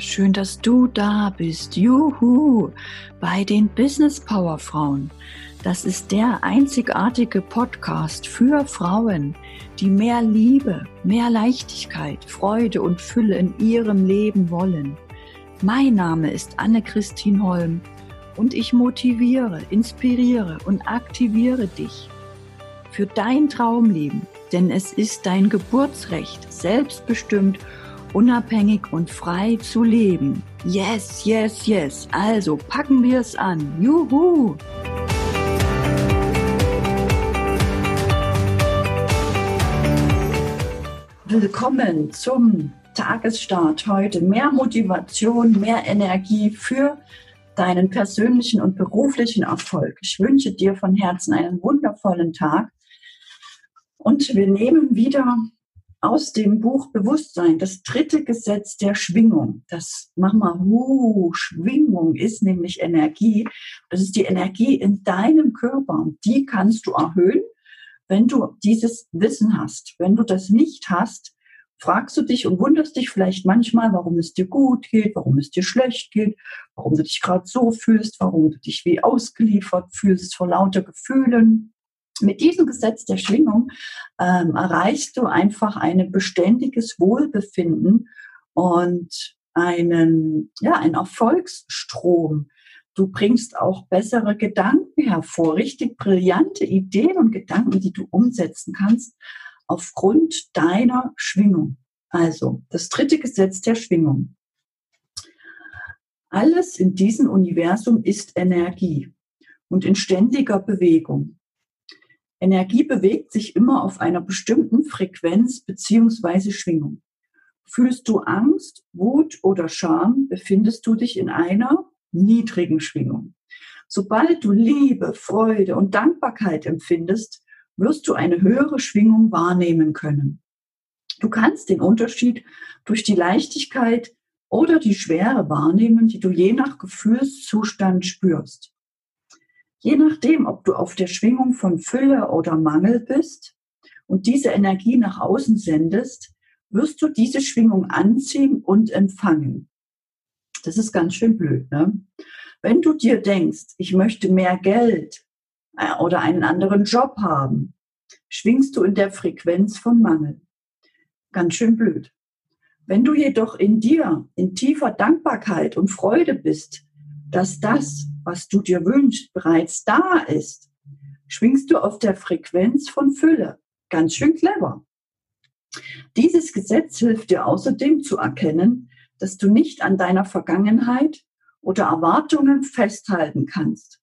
schön, dass du da bist. Juhu! Bei den Business Power Frauen. Das ist der einzigartige Podcast für Frauen, die mehr Liebe, mehr Leichtigkeit, Freude und Fülle in ihrem Leben wollen. Mein Name ist Anne-Christine Holm und ich motiviere, inspiriere und aktiviere dich für dein Traumleben, denn es ist dein Geburtsrecht, selbstbestimmt unabhängig und frei zu leben. Yes, yes, yes. Also packen wir es an. Juhu! Willkommen zum Tagesstart heute. Mehr Motivation, mehr Energie für deinen persönlichen und beruflichen Erfolg. Ich wünsche dir von Herzen einen wundervollen Tag. Und wir nehmen wieder aus dem Buch Bewusstsein, das dritte Gesetz der Schwingung. Das Mama uh, Schwingung ist nämlich Energie. Das ist die Energie in deinem Körper und die kannst du erhöhen, wenn du dieses Wissen hast. Wenn du das nicht hast, fragst du dich und wunderst dich vielleicht manchmal, warum es dir gut geht, warum es dir schlecht geht, warum du dich gerade so fühlst, warum du dich wie ausgeliefert fühlst vor lauter Gefühlen. Mit diesem Gesetz der Schwingung ähm, erreichst du einfach ein beständiges Wohlbefinden und einen, ja, einen Erfolgsstrom. Du bringst auch bessere Gedanken hervor, richtig brillante Ideen und Gedanken, die du umsetzen kannst aufgrund deiner Schwingung. Also das dritte Gesetz der Schwingung. Alles in diesem Universum ist Energie und in ständiger Bewegung. Energie bewegt sich immer auf einer bestimmten Frequenz beziehungsweise Schwingung. Fühlst du Angst, Wut oder Scham, befindest du dich in einer niedrigen Schwingung. Sobald du Liebe, Freude und Dankbarkeit empfindest, wirst du eine höhere Schwingung wahrnehmen können. Du kannst den Unterschied durch die Leichtigkeit oder die Schwere wahrnehmen, die du je nach Gefühlszustand spürst. Je nachdem, ob du auf der Schwingung von Fülle oder Mangel bist und diese Energie nach außen sendest, wirst du diese Schwingung anziehen und empfangen. Das ist ganz schön blöd. Ne? Wenn du dir denkst, ich möchte mehr Geld äh, oder einen anderen Job haben, schwingst du in der Frequenz von Mangel. Ganz schön blöd. Wenn du jedoch in dir in tiefer Dankbarkeit und Freude bist, dass das, was du dir wünschst, bereits da ist, schwingst du auf der Frequenz von Fülle. Ganz schön clever. Dieses Gesetz hilft dir außerdem zu erkennen, dass du nicht an deiner Vergangenheit oder Erwartungen festhalten kannst.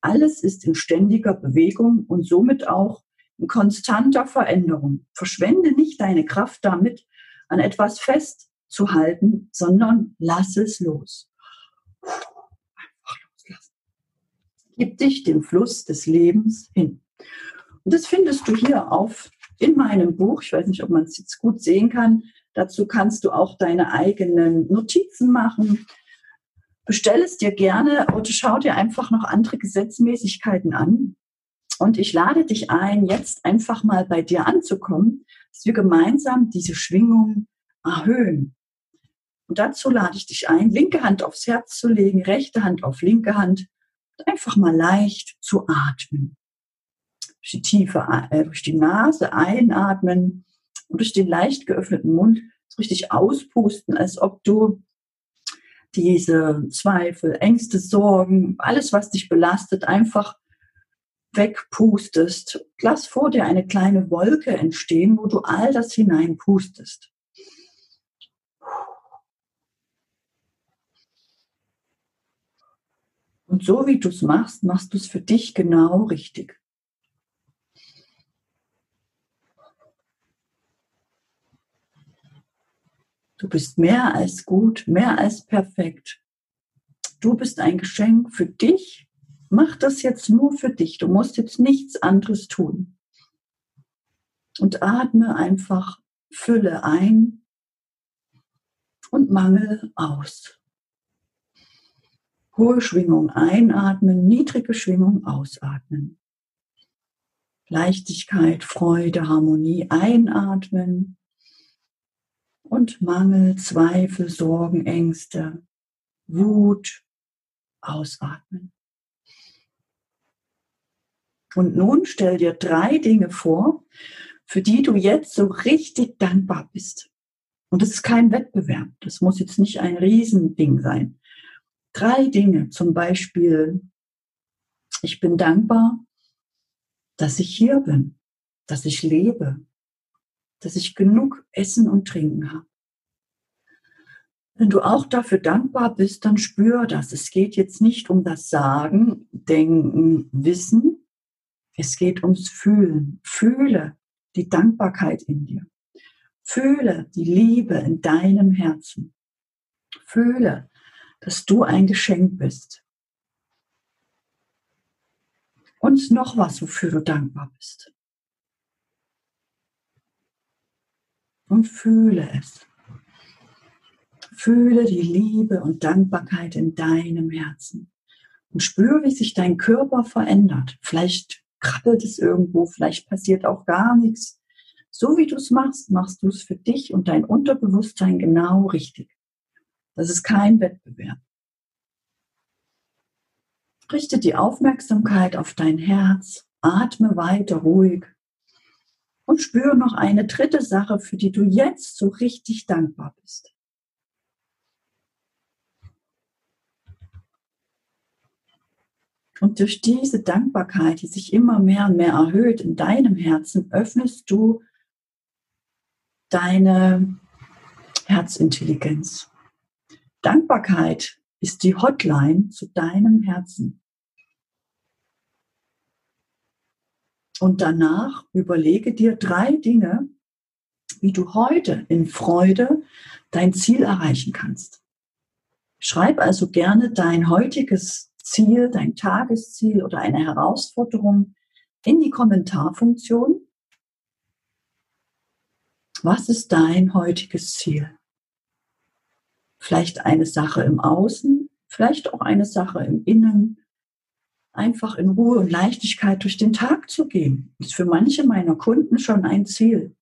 Alles ist in ständiger Bewegung und somit auch in konstanter Veränderung. Verschwende nicht deine Kraft damit, an etwas festzuhalten, sondern lass es los. Gib dich dem Fluss des Lebens hin. Und das findest du hier auf in meinem Buch. Ich weiß nicht, ob man es jetzt gut sehen kann. Dazu kannst du auch deine eigenen Notizen machen. Bestell es dir gerne oder schau dir einfach noch andere Gesetzmäßigkeiten an. Und ich lade dich ein, jetzt einfach mal bei dir anzukommen, dass wir gemeinsam diese Schwingung erhöhen. Und dazu lade ich dich ein, linke Hand aufs Herz zu legen, rechte Hand auf linke Hand einfach mal leicht zu atmen. Durch die tiefe, äh, durch die Nase einatmen und durch den leicht geöffneten Mund richtig auspusten, als ob du diese Zweifel, Ängste, Sorgen, alles, was dich belastet, einfach wegpustest. Lass vor dir eine kleine Wolke entstehen, wo du all das hineinpustest. Und so wie du es machst, machst du es für dich genau richtig. Du bist mehr als gut, mehr als perfekt. Du bist ein Geschenk für dich. Mach das jetzt nur für dich. Du musst jetzt nichts anderes tun. Und atme einfach Fülle ein und Mangel aus. Hohe Schwingung einatmen, niedrige Schwingung ausatmen. Leichtigkeit, Freude, Harmonie einatmen. Und Mangel, Zweifel, Sorgen, Ängste, Wut ausatmen. Und nun stell dir drei Dinge vor, für die du jetzt so richtig dankbar bist. Und das ist kein Wettbewerb. Das muss jetzt nicht ein Riesending sein. Drei Dinge, zum Beispiel, ich bin dankbar, dass ich hier bin, dass ich lebe, dass ich genug Essen und Trinken habe. Wenn du auch dafür dankbar bist, dann spür das. Es geht jetzt nicht um das Sagen, Denken, Wissen. Es geht ums Fühlen. Fühle die Dankbarkeit in dir. Fühle die Liebe in deinem Herzen. Fühle, dass du ein Geschenk bist. Und noch was, wofür du dankbar bist. Und fühle es. Fühle die Liebe und Dankbarkeit in deinem Herzen. Und spüre, wie sich dein Körper verändert. Vielleicht krabbelt es irgendwo, vielleicht passiert auch gar nichts. So wie du es machst, machst du es für dich und dein Unterbewusstsein genau richtig. Das ist kein Wettbewerb. Richte die Aufmerksamkeit auf dein Herz, atme weiter ruhig und spüre noch eine dritte Sache, für die du jetzt so richtig dankbar bist. Und durch diese Dankbarkeit, die sich immer mehr und mehr erhöht in deinem Herzen, öffnest du deine Herzintelligenz. Dankbarkeit ist die Hotline zu deinem Herzen. Und danach überlege dir drei Dinge, wie du heute in Freude dein Ziel erreichen kannst. Schreib also gerne dein heutiges Ziel, dein Tagesziel oder eine Herausforderung in die Kommentarfunktion. Was ist dein heutiges Ziel? Vielleicht eine Sache im Außen, vielleicht auch eine Sache im Innen. Einfach in Ruhe und Leichtigkeit durch den Tag zu gehen, ist für manche meiner Kunden schon ein Ziel.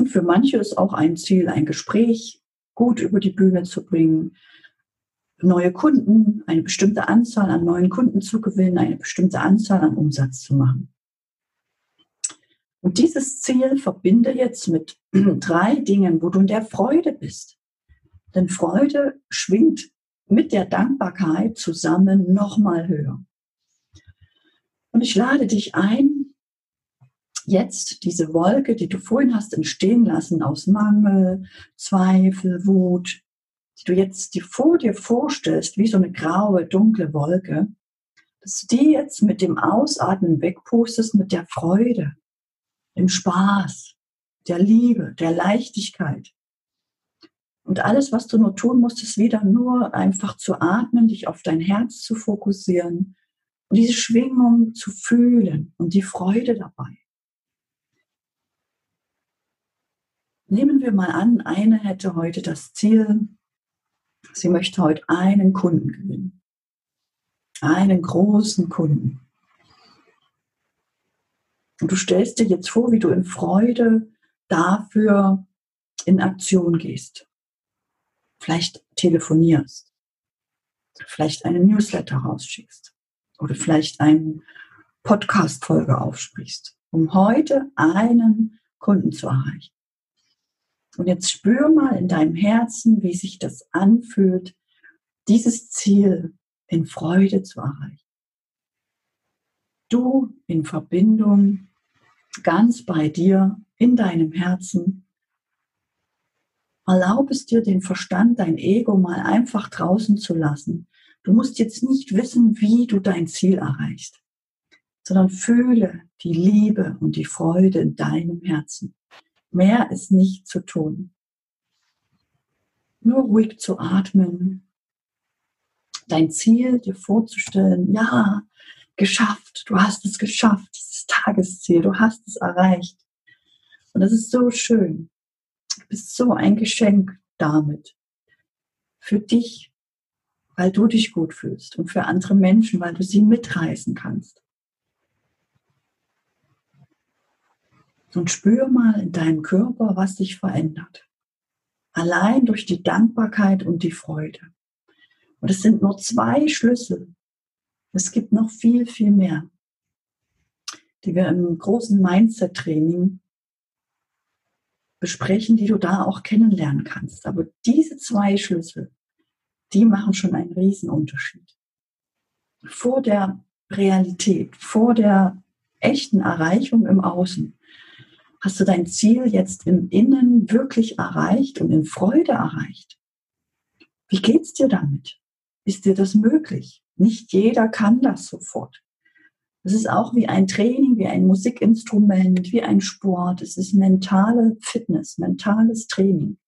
Und für manche ist auch ein Ziel, ein Gespräch gut über die Bühne zu bringen, neue Kunden, eine bestimmte Anzahl an neuen Kunden zu gewinnen, eine bestimmte Anzahl an Umsatz zu machen. Und dieses Ziel verbinde jetzt mit drei Dingen, wo du in der Freude bist. Denn Freude schwingt mit der Dankbarkeit zusammen nochmal höher. Und ich lade dich ein, jetzt diese Wolke, die du vorhin hast entstehen lassen aus Mangel, Zweifel, Wut, die du jetzt vor dir vorstellst, wie so eine graue, dunkle Wolke, dass du die jetzt mit dem Ausatmen wegpustest mit der Freude, dem Spaß, der Liebe, der Leichtigkeit. Und alles, was du nur tun musst, ist wieder nur einfach zu atmen, dich auf dein Herz zu fokussieren und diese Schwingung zu fühlen und die Freude dabei. Nehmen wir mal an, eine hätte heute das Ziel, Sie möchte heute einen Kunden gewinnen. Einen großen Kunden. Und du stellst dir jetzt vor, wie du in Freude dafür in Aktion gehst. Vielleicht telefonierst. Vielleicht einen Newsletter rausschickst. Oder vielleicht eine Podcast-Folge aufsprichst, um heute einen Kunden zu erreichen. Und jetzt spür mal in deinem Herzen, wie sich das anfühlt, dieses Ziel in Freude zu erreichen. Du in Verbindung, ganz bei dir, in deinem Herzen. Erlaub es dir, den Verstand, dein Ego mal einfach draußen zu lassen. Du musst jetzt nicht wissen, wie du dein Ziel erreichst, sondern fühle die Liebe und die Freude in deinem Herzen. Mehr ist nicht zu tun. Nur ruhig zu atmen, dein Ziel dir vorzustellen, ja, geschafft, du hast es geschafft, dieses Tagesziel, du hast es erreicht. Und das ist so schön. Du bist so ein Geschenk damit. Für dich, weil du dich gut fühlst und für andere Menschen, weil du sie mitreißen kannst. Und spür mal in deinem Körper, was sich verändert. Allein durch die Dankbarkeit und die Freude. Und es sind nur zwei Schlüssel. Es gibt noch viel, viel mehr, die wir im großen Mindset-Training besprechen, die du da auch kennenlernen kannst. Aber diese zwei Schlüssel, die machen schon einen riesen Unterschied. Vor der Realität, vor der echten Erreichung im Außen, hast du dein Ziel jetzt im Innen wirklich erreicht und in Freude erreicht. Wie geht's dir damit? Ist dir das möglich? Nicht jeder kann das sofort. Es ist auch wie ein Training, wie ein Musikinstrument, wie ein Sport. Es ist mentale Fitness, mentales Training.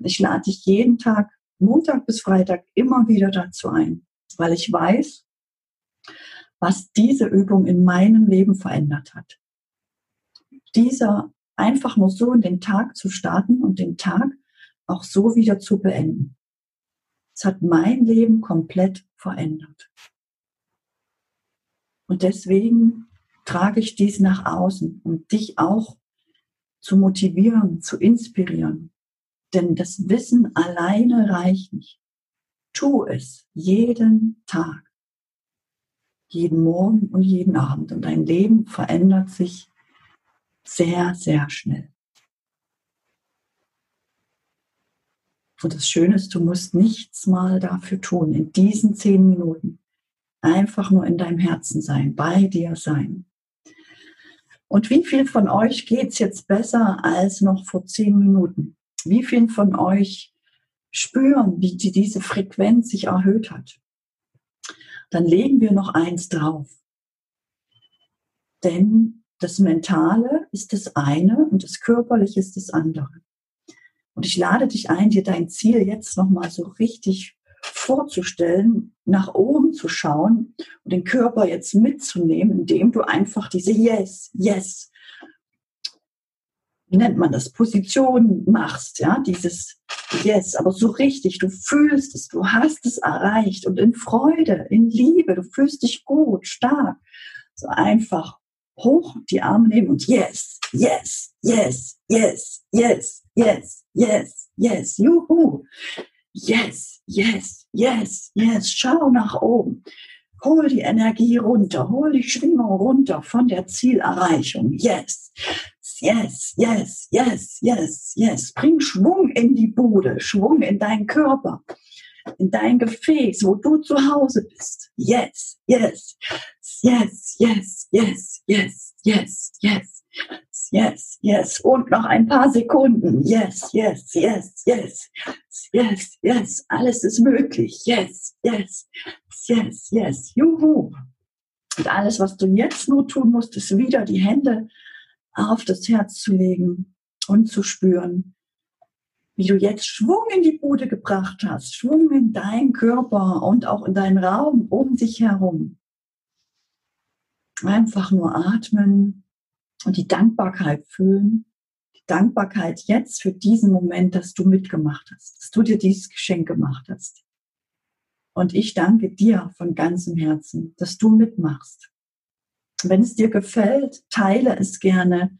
Ich lade dich jeden Tag, Montag bis Freitag, immer wieder dazu ein, weil ich weiß, was diese Übung in meinem Leben verändert hat. Dieser einfach nur so in den Tag zu starten und den Tag auch so wieder zu beenden. Es hat mein Leben komplett verändert. Und deswegen trage ich dies nach außen, um dich auch zu motivieren, zu inspirieren. Denn das Wissen alleine reicht nicht. Tu es jeden Tag, jeden Morgen und jeden Abend. Und dein Leben verändert sich sehr, sehr schnell. Und das Schöne ist, du musst nichts mal dafür tun, in diesen zehn Minuten. Einfach nur in deinem Herzen sein, bei dir sein. Und wie viel von euch geht es jetzt besser als noch vor zehn Minuten? Wie viel von euch spüren, wie die, diese Frequenz sich erhöht hat? Dann legen wir noch eins drauf. Denn das Mentale ist das eine und das Körperliche ist das andere. Und ich lade dich ein, dir dein Ziel jetzt nochmal so richtig vorzustellen, nach oben zu schauen und den Körper jetzt mitzunehmen, indem du einfach diese Yes, Yes, wie nennt man das, Position machst, ja, dieses Yes, aber so richtig, du fühlst es, du hast es erreicht und in Freude, in Liebe, du fühlst dich gut, stark, so einfach hoch die Arme nehmen und Yes, Yes, Yes, Yes, Yes, Yes, Yes, Yes, Juhu. Yes, yes, yes, yes. Schau nach oben. Hol die Energie runter, hol die Schwingung runter von der Zielerreichung. Yes, yes, yes, yes, yes, yes. Bring Schwung in die Bude, Schwung in deinen Körper, in dein Gefäß, wo du zu Hause bist. Yes, yes, yes, yes, yes, yes, yes, yes yes, yes. Und noch ein paar Sekunden. Yes, yes, yes, yes. Yes, yes. Alles ist möglich. Yes, yes, yes, yes. Juhu. Und alles, was du jetzt nur tun musst, ist wieder die Hände auf das Herz zu legen und zu spüren, wie du jetzt Schwung in die Bude gebracht hast, Schwung in deinen Körper und auch in deinen Raum um dich herum. Einfach nur atmen und die Dankbarkeit fühlen. Die Dankbarkeit jetzt für diesen Moment, dass du mitgemacht hast, dass du dir dieses Geschenk gemacht hast. Und ich danke dir von ganzem Herzen, dass du mitmachst. Wenn es dir gefällt, teile es gerne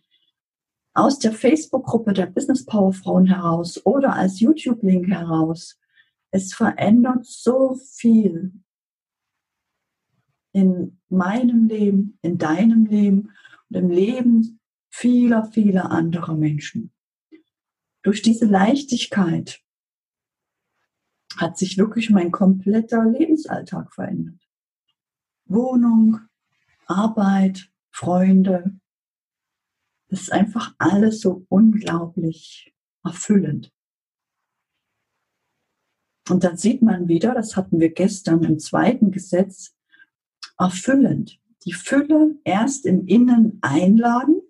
aus der Facebook-Gruppe der Business Power Frauen heraus oder als YouTube-Link heraus. Es verändert so viel in meinem Leben, in deinem Leben und im Leben vieler, vieler anderer Menschen. Durch diese Leichtigkeit hat sich wirklich mein kompletter Lebensalltag verändert. Wohnung, Arbeit, Freunde. Es ist einfach alles so unglaublich erfüllend. Und dann sieht man wieder, das hatten wir gestern im zweiten Gesetz, erfüllend die Fülle erst im Innen einladen,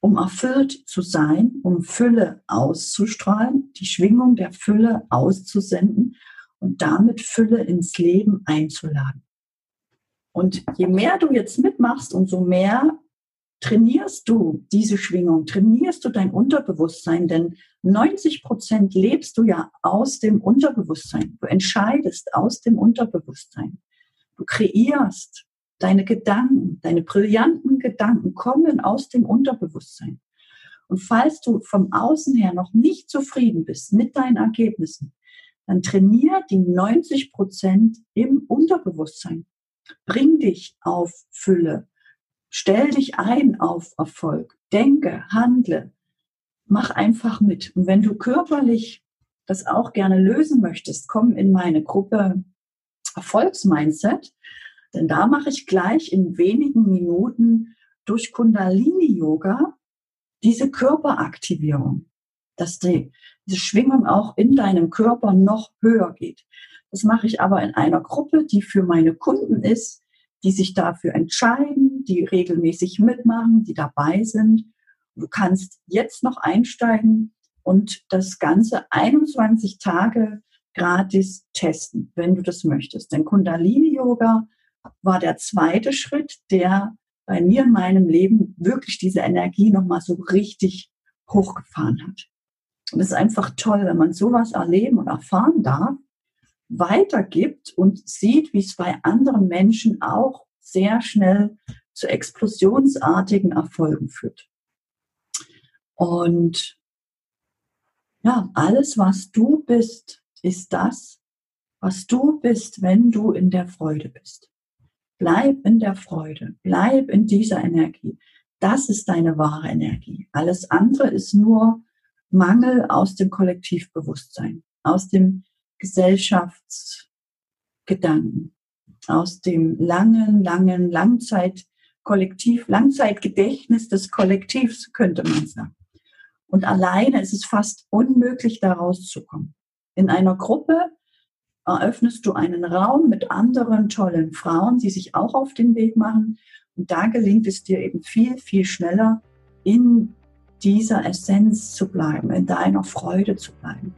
um erfüllt zu sein, um Fülle auszustrahlen, die Schwingung der Fülle auszusenden und damit Fülle ins Leben einzuladen. Und je mehr du jetzt mitmachst, umso mehr trainierst du diese Schwingung, trainierst du dein Unterbewusstsein, denn 90 Prozent lebst du ja aus dem Unterbewusstsein. Du entscheidest aus dem Unterbewusstsein. Du kreierst Deine Gedanken, deine brillanten Gedanken kommen aus dem Unterbewusstsein. Und falls du vom Außen her noch nicht zufrieden bist mit deinen Ergebnissen, dann trainier die 90 Prozent im Unterbewusstsein. Bring dich auf Fülle. Stell dich ein auf Erfolg. Denke, handle. Mach einfach mit. Und wenn du körperlich das auch gerne lösen möchtest, komm in meine Gruppe Erfolgsmindset. Denn da mache ich gleich in wenigen Minuten durch Kundalini-Yoga diese Körperaktivierung, dass die, diese Schwingung auch in deinem Körper noch höher geht. Das mache ich aber in einer Gruppe, die für meine Kunden ist, die sich dafür entscheiden, die regelmäßig mitmachen, die dabei sind. Du kannst jetzt noch einsteigen und das Ganze 21 Tage gratis testen, wenn du das möchtest. Denn Kundalini Yoga war der zweite Schritt, der bei mir in meinem Leben wirklich diese Energie nochmal so richtig hochgefahren hat. Und es ist einfach toll, wenn man sowas erleben und erfahren darf, weitergibt und sieht, wie es bei anderen Menschen auch sehr schnell zu explosionsartigen Erfolgen führt. Und ja, alles, was du bist, ist das, was du bist, wenn du in der Freude bist. Bleib in der Freude, bleib in dieser Energie. Das ist deine wahre Energie. Alles andere ist nur Mangel aus dem Kollektivbewusstsein, aus dem Gesellschaftsgedanken, aus dem langen, langen Langzeitkollektiv, Langzeitgedächtnis des Kollektivs, könnte man sagen. Und alleine ist es fast unmöglich, da rauszukommen. In einer Gruppe eröffnest du einen Raum mit anderen tollen Frauen, die sich auch auf den Weg machen. Und da gelingt es dir eben viel, viel schneller, in dieser Essenz zu bleiben, in deiner Freude zu bleiben.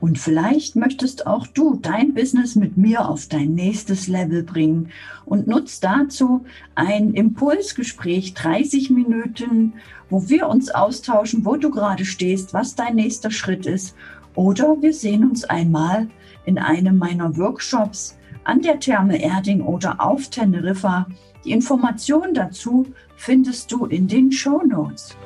Und vielleicht möchtest auch du dein Business mit mir auf dein nächstes Level bringen und nutzt dazu ein Impulsgespräch 30 Minuten, wo wir uns austauschen, wo du gerade stehst, was dein nächster Schritt ist oder wir sehen uns einmal in einem meiner Workshops an der Therme Erding oder auf Teneriffa. Die Informationen dazu findest du in den Show Notes.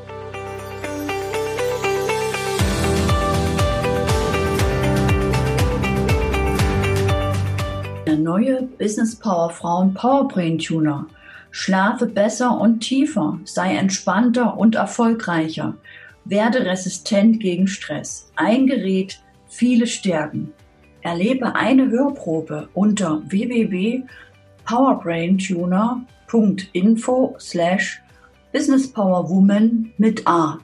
Der neue Business Power Frauen Powerbrain Tuner. Schlafe besser und tiefer, sei entspannter und erfolgreicher. Werde resistent gegen Stress. Ein Gerät, viele Stärken. Erlebe eine Hörprobe unter www.powerbraintuner.info slash businesspowerwoman mit A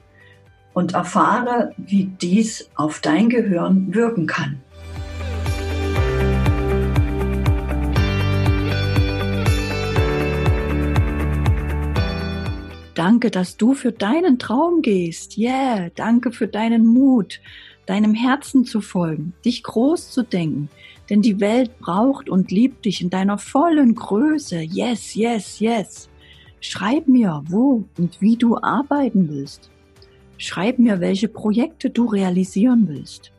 und erfahre, wie dies auf dein Gehirn wirken kann. Danke, dass du für deinen Traum gehst. Yeah, danke für deinen Mut, deinem Herzen zu folgen, dich groß zu denken. Denn die Welt braucht und liebt dich in deiner vollen Größe. Yes, yes, yes. Schreib mir, wo und wie du arbeiten willst. Schreib mir, welche Projekte du realisieren willst.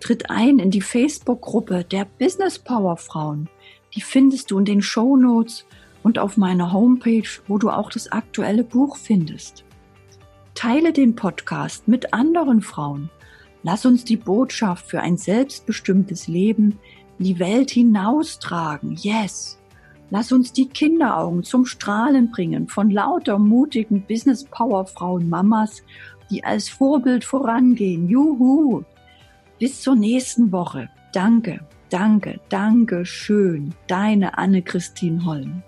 Tritt ein in die Facebook-Gruppe der Business Power Frauen. Die findest du in den Show Notes und auf meiner Homepage, wo du auch das aktuelle Buch findest. Teile den Podcast mit anderen Frauen. Lass uns die Botschaft für ein selbstbestimmtes Leben in die Welt hinaustragen. Yes! Lass uns die Kinderaugen zum Strahlen bringen von lauter mutigen Business Power Frauen Mamas, die als Vorbild vorangehen. Juhu! Bis zur nächsten Woche. Danke, danke, danke schön. Deine Anne-Christine Holm.